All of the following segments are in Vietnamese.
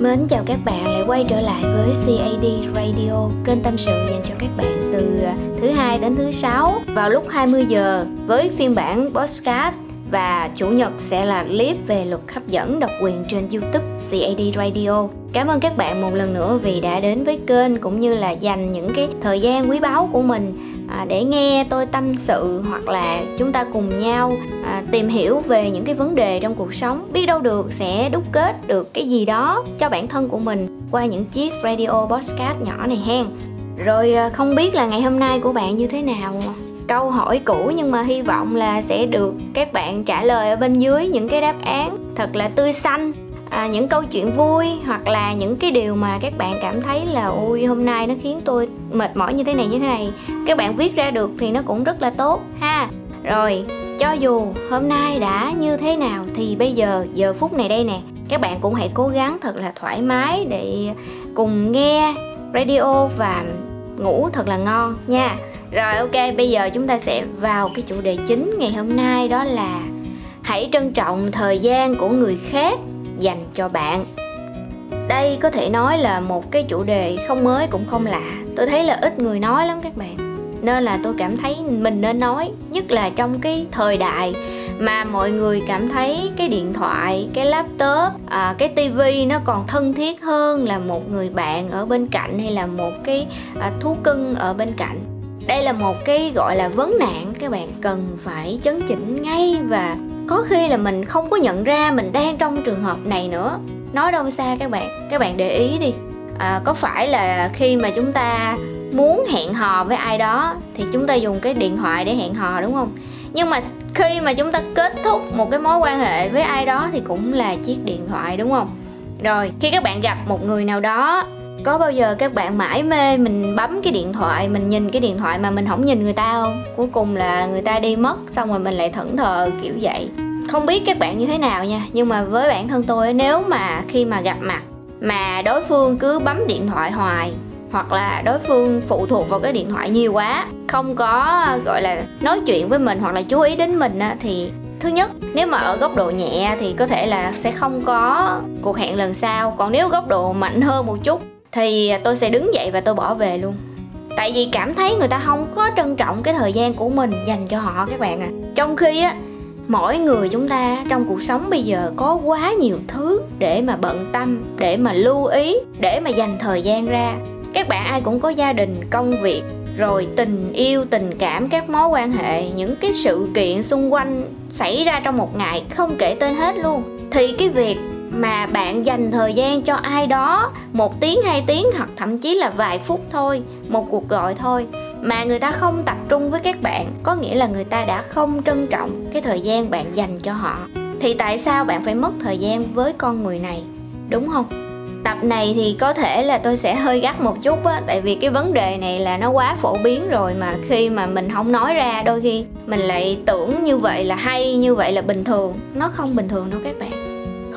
Mến chào các bạn lại quay trở lại với CAD Radio, kênh tâm sự dành cho các bạn từ à, thứ hai đến thứ sáu vào lúc 20 giờ với phiên bản podcast và chủ nhật sẽ là clip về luật hấp dẫn độc quyền trên YouTube CAD Radio. Cảm ơn các bạn một lần nữa vì đã đến với kênh cũng như là dành những cái thời gian quý báu của mình à, để nghe tôi tâm sự hoặc là chúng ta cùng nhau à, tìm hiểu về những cái vấn đề trong cuộc sống biết đâu được sẽ đúc kết được cái gì đó cho bản thân của mình qua những chiếc radio podcast nhỏ này hen. Rồi à, không biết là ngày hôm nay của bạn như thế nào? Câu hỏi cũ nhưng mà hy vọng là sẽ được các bạn trả lời ở bên dưới những cái đáp án thật là tươi xanh à, những câu chuyện vui hoặc là những cái điều mà các bạn cảm thấy là ôi hôm nay nó khiến tôi mệt mỏi như thế này như thế này. Các bạn viết ra được thì nó cũng rất là tốt ha. Rồi cho dù hôm nay đã như thế nào thì bây giờ giờ phút này đây nè các bạn cũng hãy cố gắng thật là thoải mái để cùng nghe radio và ngủ thật là ngon nha. Rồi ok bây giờ chúng ta sẽ vào cái chủ đề chính ngày hôm nay đó là hãy trân trọng thời gian của người khác dành cho bạn. Đây có thể nói là một cái chủ đề không mới cũng không lạ. Tôi thấy là ít người nói lắm các bạn. Nên là tôi cảm thấy mình nên nói nhất là trong cái thời đại mà mọi người cảm thấy cái điện thoại cái laptop à, cái tivi nó còn thân thiết hơn là một người bạn ở bên cạnh hay là một cái à, thú cưng ở bên cạnh. Đây là một cái gọi là vấn nạn các bạn cần phải chấn chỉnh ngay và có khi là mình không có nhận ra mình đang trong trường hợp này nữa. Nói đâu xa các bạn các bạn để ý đi. À, có phải là khi mà chúng ta muốn hẹn hò với ai đó thì chúng ta dùng cái điện thoại để hẹn hò đúng không? Nhưng mà khi mà chúng ta kết thúc một cái mối quan hệ với ai đó thì cũng là chiếc điện thoại đúng không? Rồi khi các bạn gặp một người nào đó có bao giờ các bạn mãi mê mình bấm cái điện thoại, mình nhìn cái điện thoại mà mình không nhìn người ta không? Cuối cùng là người ta đi mất, xong rồi mình lại thẫn thờ, kiểu vậy. Không biết các bạn như thế nào nha, nhưng mà với bản thân tôi nếu mà khi mà gặp mặt mà đối phương cứ bấm điện thoại hoài, hoặc là đối phương phụ thuộc vào cái điện thoại nhiều quá, không có, gọi là, nói chuyện với mình hoặc là chú ý đến mình thì thứ nhất, nếu mà ở góc độ nhẹ thì có thể là sẽ không có cuộc hẹn lần sau. Còn nếu góc độ mạnh hơn một chút thì tôi sẽ đứng dậy và tôi bỏ về luôn. Tại vì cảm thấy người ta không có trân trọng cái thời gian của mình dành cho họ các bạn à trong khi á, mỗi người chúng ta trong cuộc sống bây giờ có quá nhiều thứ để mà bận tâm, để mà lưu ý, để mà dành thời gian ra. Các bạn ai cũng có gia đình, công việc, rồi tình yêu, tình cảm, các mối quan hệ, những cái sự kiện xung quanh xảy ra trong một ngày không kể tên hết luôn. Thì cái việc mà bạn dành thời gian cho ai đó, một tiếng, hai tiếng hoặc thậm chí là vài phút thôi, một cuộc gọi thôi, mà người ta không tập trung với các bạn, có nghĩa là người ta đã không trân trọng cái thời gian bạn dành cho họ. Thì tại sao bạn phải mất thời gian với con người này, đúng không? Tập này thì có thể là tôi sẽ hơi gắt một chút á, tại vì cái vấn đề này là nó quá phổ biến rồi mà khi mà mình không nói ra, đôi khi mình lại tưởng như vậy là hay, như vậy là bình thường. Nó không bình thường đâu các bạn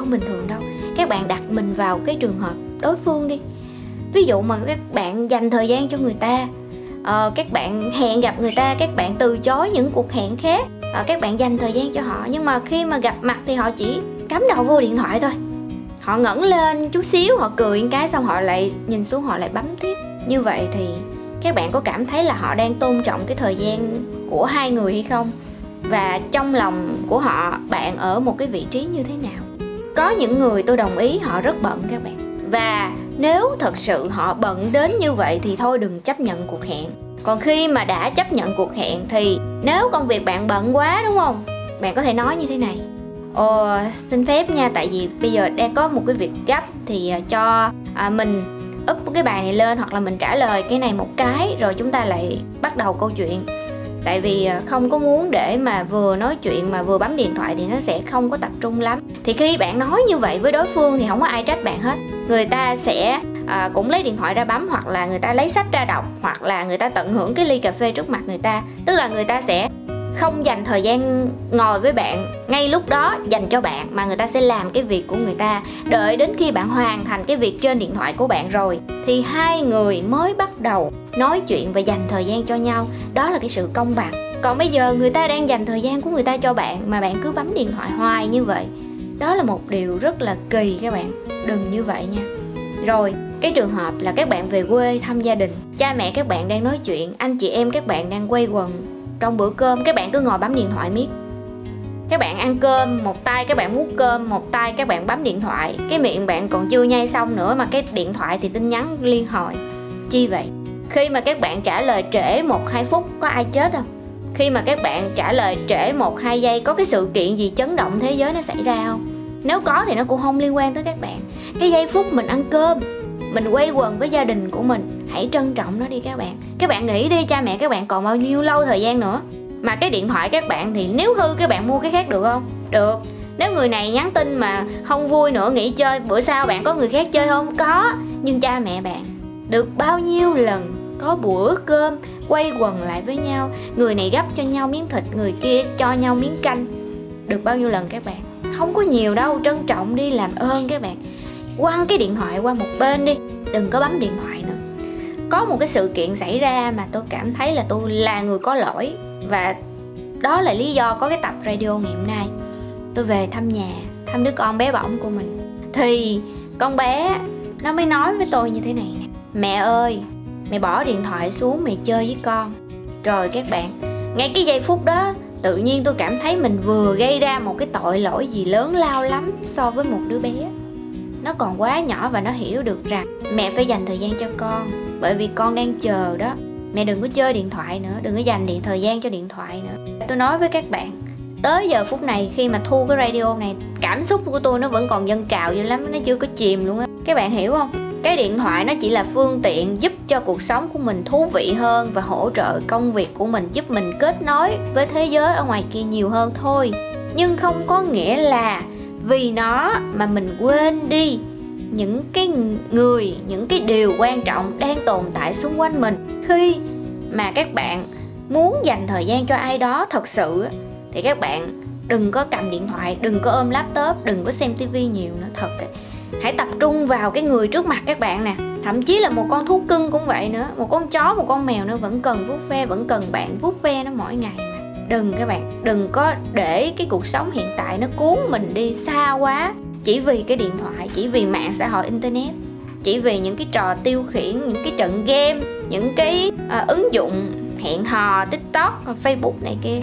không bình thường đâu. Các bạn đặt mình vào cái trường hợp đối phương đi. Ví dụ mà các bạn dành thời gian cho người ta uh, các bạn hẹn gặp người ta các bạn từ chối những cuộc hẹn khác uh, các bạn dành thời gian cho họ. Nhưng mà khi mà gặp mặt thì họ chỉ cắm đầu vô điện thoại thôi. Họ ngẩng lên chút xíu họ cười cái xong họ lại nhìn xuống họ lại bấm tiếp. Như vậy thì các bạn có cảm thấy là họ đang tôn trọng cái thời gian của hai người hay không? Và trong lòng của họ bạn ở một cái vị trí như thế nào? Có những người tôi đồng ý họ rất bận các bạn. Và nếu thật sự họ bận đến như vậy thì thôi đừng chấp nhận cuộc hẹn. Còn khi mà đã chấp nhận cuộc hẹn thì nếu công việc bạn bận quá đúng không? Bạn có thể nói như thế này. Ồ xin phép nha tại vì bây giờ đang có một cái việc gấp thì à, cho à, mình úp cái bài này lên hoặc là mình trả lời cái này một cái rồi chúng ta lại bắt đầu câu chuyện tại vì à, không có muốn để mà vừa nói chuyện mà vừa bấm điện thoại thì nó sẽ không có tập trung lắm. Thì khi bạn nói như vậy với đối phương thì không có ai trách bạn hết. Người ta sẽ à, cũng lấy điện thoại ra bấm hoặc là người ta lấy sách ra đọc hoặc là người ta tận hưởng cái ly cà phê trước mặt người ta. Tức là người ta sẽ không dành thời gian ngồi với bạn. Ngay lúc đó dành cho bạn mà người ta sẽ làm cái việc của người ta. Đợi đến khi bạn hoàn thành cái việc trên điện thoại của bạn rồi, thì hai người mới bắt đầu nói chuyện và dành thời gian cho nhau. Đó là cái sự công bằng. Còn bây giờ người ta đang dành thời gian của người ta cho bạn mà bạn cứ bấm điện thoại hoài như vậy. Đó là một điều rất là kỳ các bạn. Đừng như vậy nha. Rồi, cái trường hợp là các bạn về quê thăm gia đình. Cha mẹ các bạn đang nói chuyện, anh chị em các bạn đang quay quần trong bữa cơm, các bạn cứ ngồi bấm điện thoại miết. Các bạn ăn cơm, một tay các bạn múc cơm, một tay các bạn bấm điện thoại. Cái miệng bạn còn chưa nhai xong nữa mà cái điện thoại thì tin nhắn liên hồi. Chi vậy? Khi mà các bạn trả lời trễ một hai phút, có ai chết không? Khi mà các bạn trả lời trễ một hai giây, có cái sự kiện gì chấn động thế giới nó xảy ra không? Nếu có thì nó cũng không liên quan tới các bạn. Cái giây phút mình ăn cơm mình quay quần với gia đình của mình. Hãy trân trọng nó đi các bạn. Các bạn nghĩ đi, cha mẹ các bạn còn bao nhiêu lâu thời gian nữa? Mà cái điện thoại các bạn thì nếu hư các bạn mua cái khác được không? Được. Nếu người này nhắn tin mà không vui nữa, nghỉ chơi, bữa sau bạn có người khác chơi không? Có. Nhưng cha mẹ bạn được bao nhiêu lần có bữa cơm quay quần lại với nhau, người này gấp cho nhau miếng thịt, người kia cho nhau miếng canh. Được bao nhiêu lần các bạn? Không có nhiều đâu, trân trọng đi, làm ơn các bạn quăng cái điện thoại qua một bên đi, đừng có bấm điện thoại nữa. Có một cái sự kiện xảy ra mà tôi cảm thấy là tôi là người có lỗi và đó là lý do có cái tập radio ngày hôm nay. Tôi về thăm nhà, thăm đứa con bé bỏng của mình. Thì con bé nó mới nói với tôi như thế này nè. Mẹ ơi, mẹ bỏ điện thoại xuống mẹ chơi với con. Rồi các bạn, ngay cái giây phút đó, tự nhiên tôi cảm thấy mình vừa gây ra một cái tội lỗi gì lớn lao lắm so với một đứa bé nó còn quá nhỏ và nó hiểu được rằng mẹ phải dành thời gian cho con. Bởi vì con đang chờ đó. Mẹ đừng có chơi điện thoại nữa, đừng có dành điện, thời gian cho điện thoại nữa. Tôi nói với các bạn, tới giờ phút này khi mà thu cái radio này, cảm xúc của tôi nó vẫn còn dâng trào dữ lắm, nó chưa có chìm luôn á. Các bạn hiểu không? Cái điện thoại nó chỉ là phương tiện giúp cho cuộc sống của mình thú vị hơn và hỗ trợ công việc của mình, giúp mình kết nối với thế giới ở ngoài kia nhiều hơn thôi. Nhưng không có nghĩa là vì nó mà mình quên đi. Những cái người, những cái điều quan trọng đang tồn tại xung quanh mình. Khi mà các bạn muốn dành thời gian cho ai đó thật sự, thì các bạn đừng có cầm điện thoại, đừng có ôm laptop, đừng có xem tivi nhiều nữa, thật ấy. hãy tập trung vào cái người trước mặt các bạn nè. Thậm chí là một con thú cưng cũng vậy nữa, một con chó, một con mèo nó vẫn cần vuốt ve, vẫn cần bạn vuốt ve nó mỗi ngày đừng các bạn đừng có để cái cuộc sống hiện tại nó cuốn mình đi xa quá. Chỉ vì cái điện thoại chỉ vì mạng xã hội internet chỉ vì những cái trò tiêu khiển những cái trận game những cái uh, ứng dụng hẹn hò tiktok facebook này kia.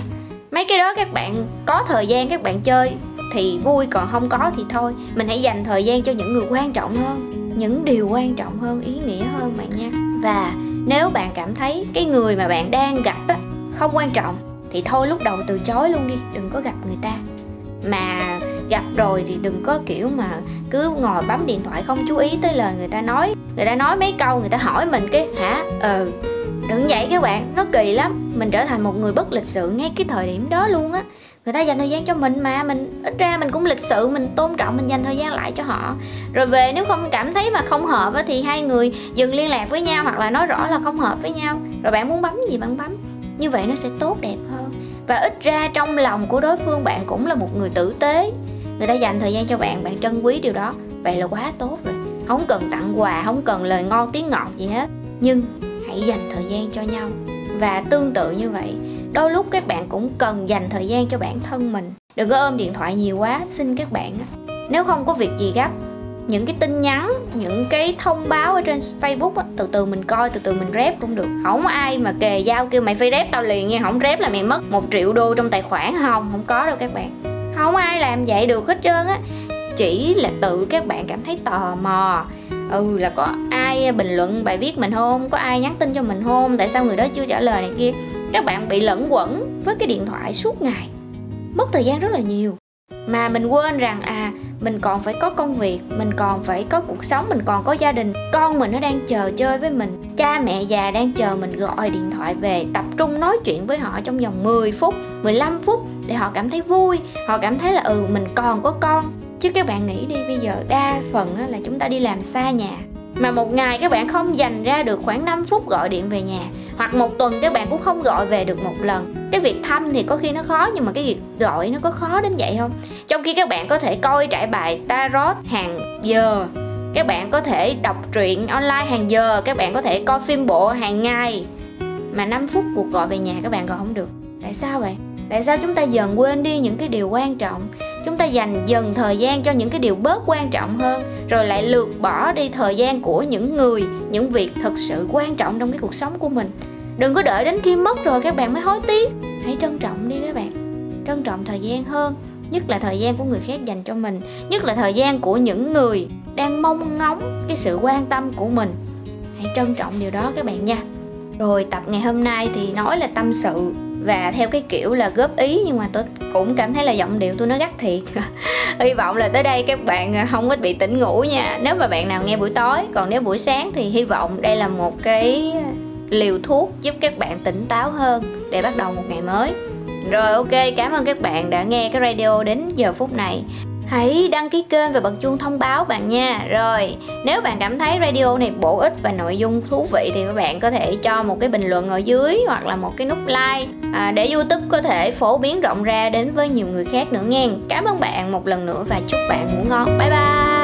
Mấy cái đó các bạn có thời gian các bạn chơi thì vui còn không có thì thôi. Mình hãy dành thời gian cho những người quan trọng hơn những điều quan trọng hơn ý nghĩa hơn bạn nha. Và nếu bạn cảm thấy cái người mà bạn đang gặp á, không quan trọng thì thôi lúc đầu từ chối luôn đi đừng có gặp người ta. Mà gặp rồi thì đừng có kiểu mà cứ ngồi bấm điện thoại không chú ý tới lời người ta nói. Người ta nói mấy câu người ta hỏi mình cái hả? Ừ đừng vậy các bạn nó kỳ lắm. Mình trở thành một người bất lịch sự ngay cái thời điểm đó luôn á. Người ta dành thời gian cho mình mà mình ít ra mình cũng lịch sự mình tôn trọng mình dành thời gian lại cho họ. Rồi về nếu không cảm thấy mà không hợp á, thì hai người dừng liên lạc với nhau hoặc là nói rõ là không hợp với nhau. Rồi bạn muốn bấm gì bạn bấm như vậy nó sẽ tốt đẹp hơn. Và ít ra trong lòng của đối phương bạn cũng là một người tử tế. Người ta dành thời gian cho bạn bạn trân quý điều đó. Vậy là quá tốt rồi. Không cần tặng quà, không cần lời ngon tiếng ngọt gì hết. Nhưng hãy dành thời gian cho nhau. Và tương tự như vậy, đôi lúc các bạn cũng cần dành thời gian cho bản thân mình. Đừng có ôm điện thoại nhiều quá, xin các bạn nếu không có việc gì gấp những cái tin nhắn những cái thông báo ở trên facebook á, từ từ mình coi từ từ mình rep cũng được. Không ai mà kề dao kêu mày phải rep tao liền nha không rep là mày mất một triệu đô trong tài khoản không? Không có đâu các bạn. Không ai làm vậy được hết trơn á. Chỉ là tự các bạn cảm thấy tò mò. Ừ là có ai bình luận bài viết mình không? Có ai nhắn tin cho mình không? Tại sao người đó chưa trả lời này kia? Các bạn bị lẫn quẩn với cái điện thoại suốt ngày. Mất thời gian rất là nhiều mà mình quên rằng à mình còn phải có công việc, mình còn phải có cuộc sống, mình còn có gia đình. Con mình nó đang chờ chơi với mình. Cha mẹ già đang chờ mình gọi điện thoại về, tập trung nói chuyện với họ trong vòng 10 phút 15 phút để họ cảm thấy vui, họ cảm thấy là ừ mình còn có con. Chứ các bạn nghĩ đi, bây giờ đa phần là chúng ta đi làm xa nhà. Mà một ngày các bạn không dành ra được khoảng 5 phút gọi điện về nhà hoặc một tuần các bạn cũng không gọi về được một lần. Cái việc thăm thì có khi nó khó, nhưng mà cái việc gọi nó có khó đến vậy không? Trong khi các bạn có thể coi trải bài tarot hàng giờ, các bạn có thể đọc truyện online hàng giờ, các bạn có thể coi phim bộ hàng ngày. Mà 5 phút cuộc gọi về nhà các bạn gọi không được. Tại sao vậy? Tại sao chúng ta dần quên đi những cái điều quan trọng? Chúng ta dành dần thời gian cho những cái điều bớt quan trọng hơn, rồi lại lược bỏ đi thời gian của những người, những việc thật sự quan trọng trong cái cuộc sống của mình. Đừng có đợi đến khi mất rồi các bạn mới hối tiếc. Hãy trân trọng đi các bạn. Trân trọng thời gian hơn, nhất là thời gian của người khác dành cho mình, nhất là thời gian của những người đang mong ngóng cái sự quan tâm của mình. Hãy trân trọng điều đó các bạn nha. Rồi, tập ngày hôm nay thì nói là tâm sự và theo cái kiểu là góp ý, nhưng mà tôi cũng cảm thấy là giọng điệu tôi nó gắt thiệt. Hy vọng là tới đây các bạn không có bị tỉnh ngủ nha. Nếu mà bạn nào nghe buổi tối, còn nếu buổi sáng thì hy vọng đây là một cái liều thuốc giúp các bạn tỉnh táo hơn để bắt đầu một ngày mới. Rồi, ok, cảm ơn các bạn đã nghe cái radio đến giờ phút này. Hãy đăng ký kênh và bật chuông thông báo bạn nha. Rồi, nếu bạn cảm thấy radio này bổ ích và nội dung thú vị thì các bạn có thể cho một cái bình luận ở dưới hoặc là một cái nút like à, để youtube có thể phổ biến rộng ra đến với nhiều người khác nữa nghe. Cảm ơn bạn một lần nữa và chúc bạn ngủ ngon. Bye bye.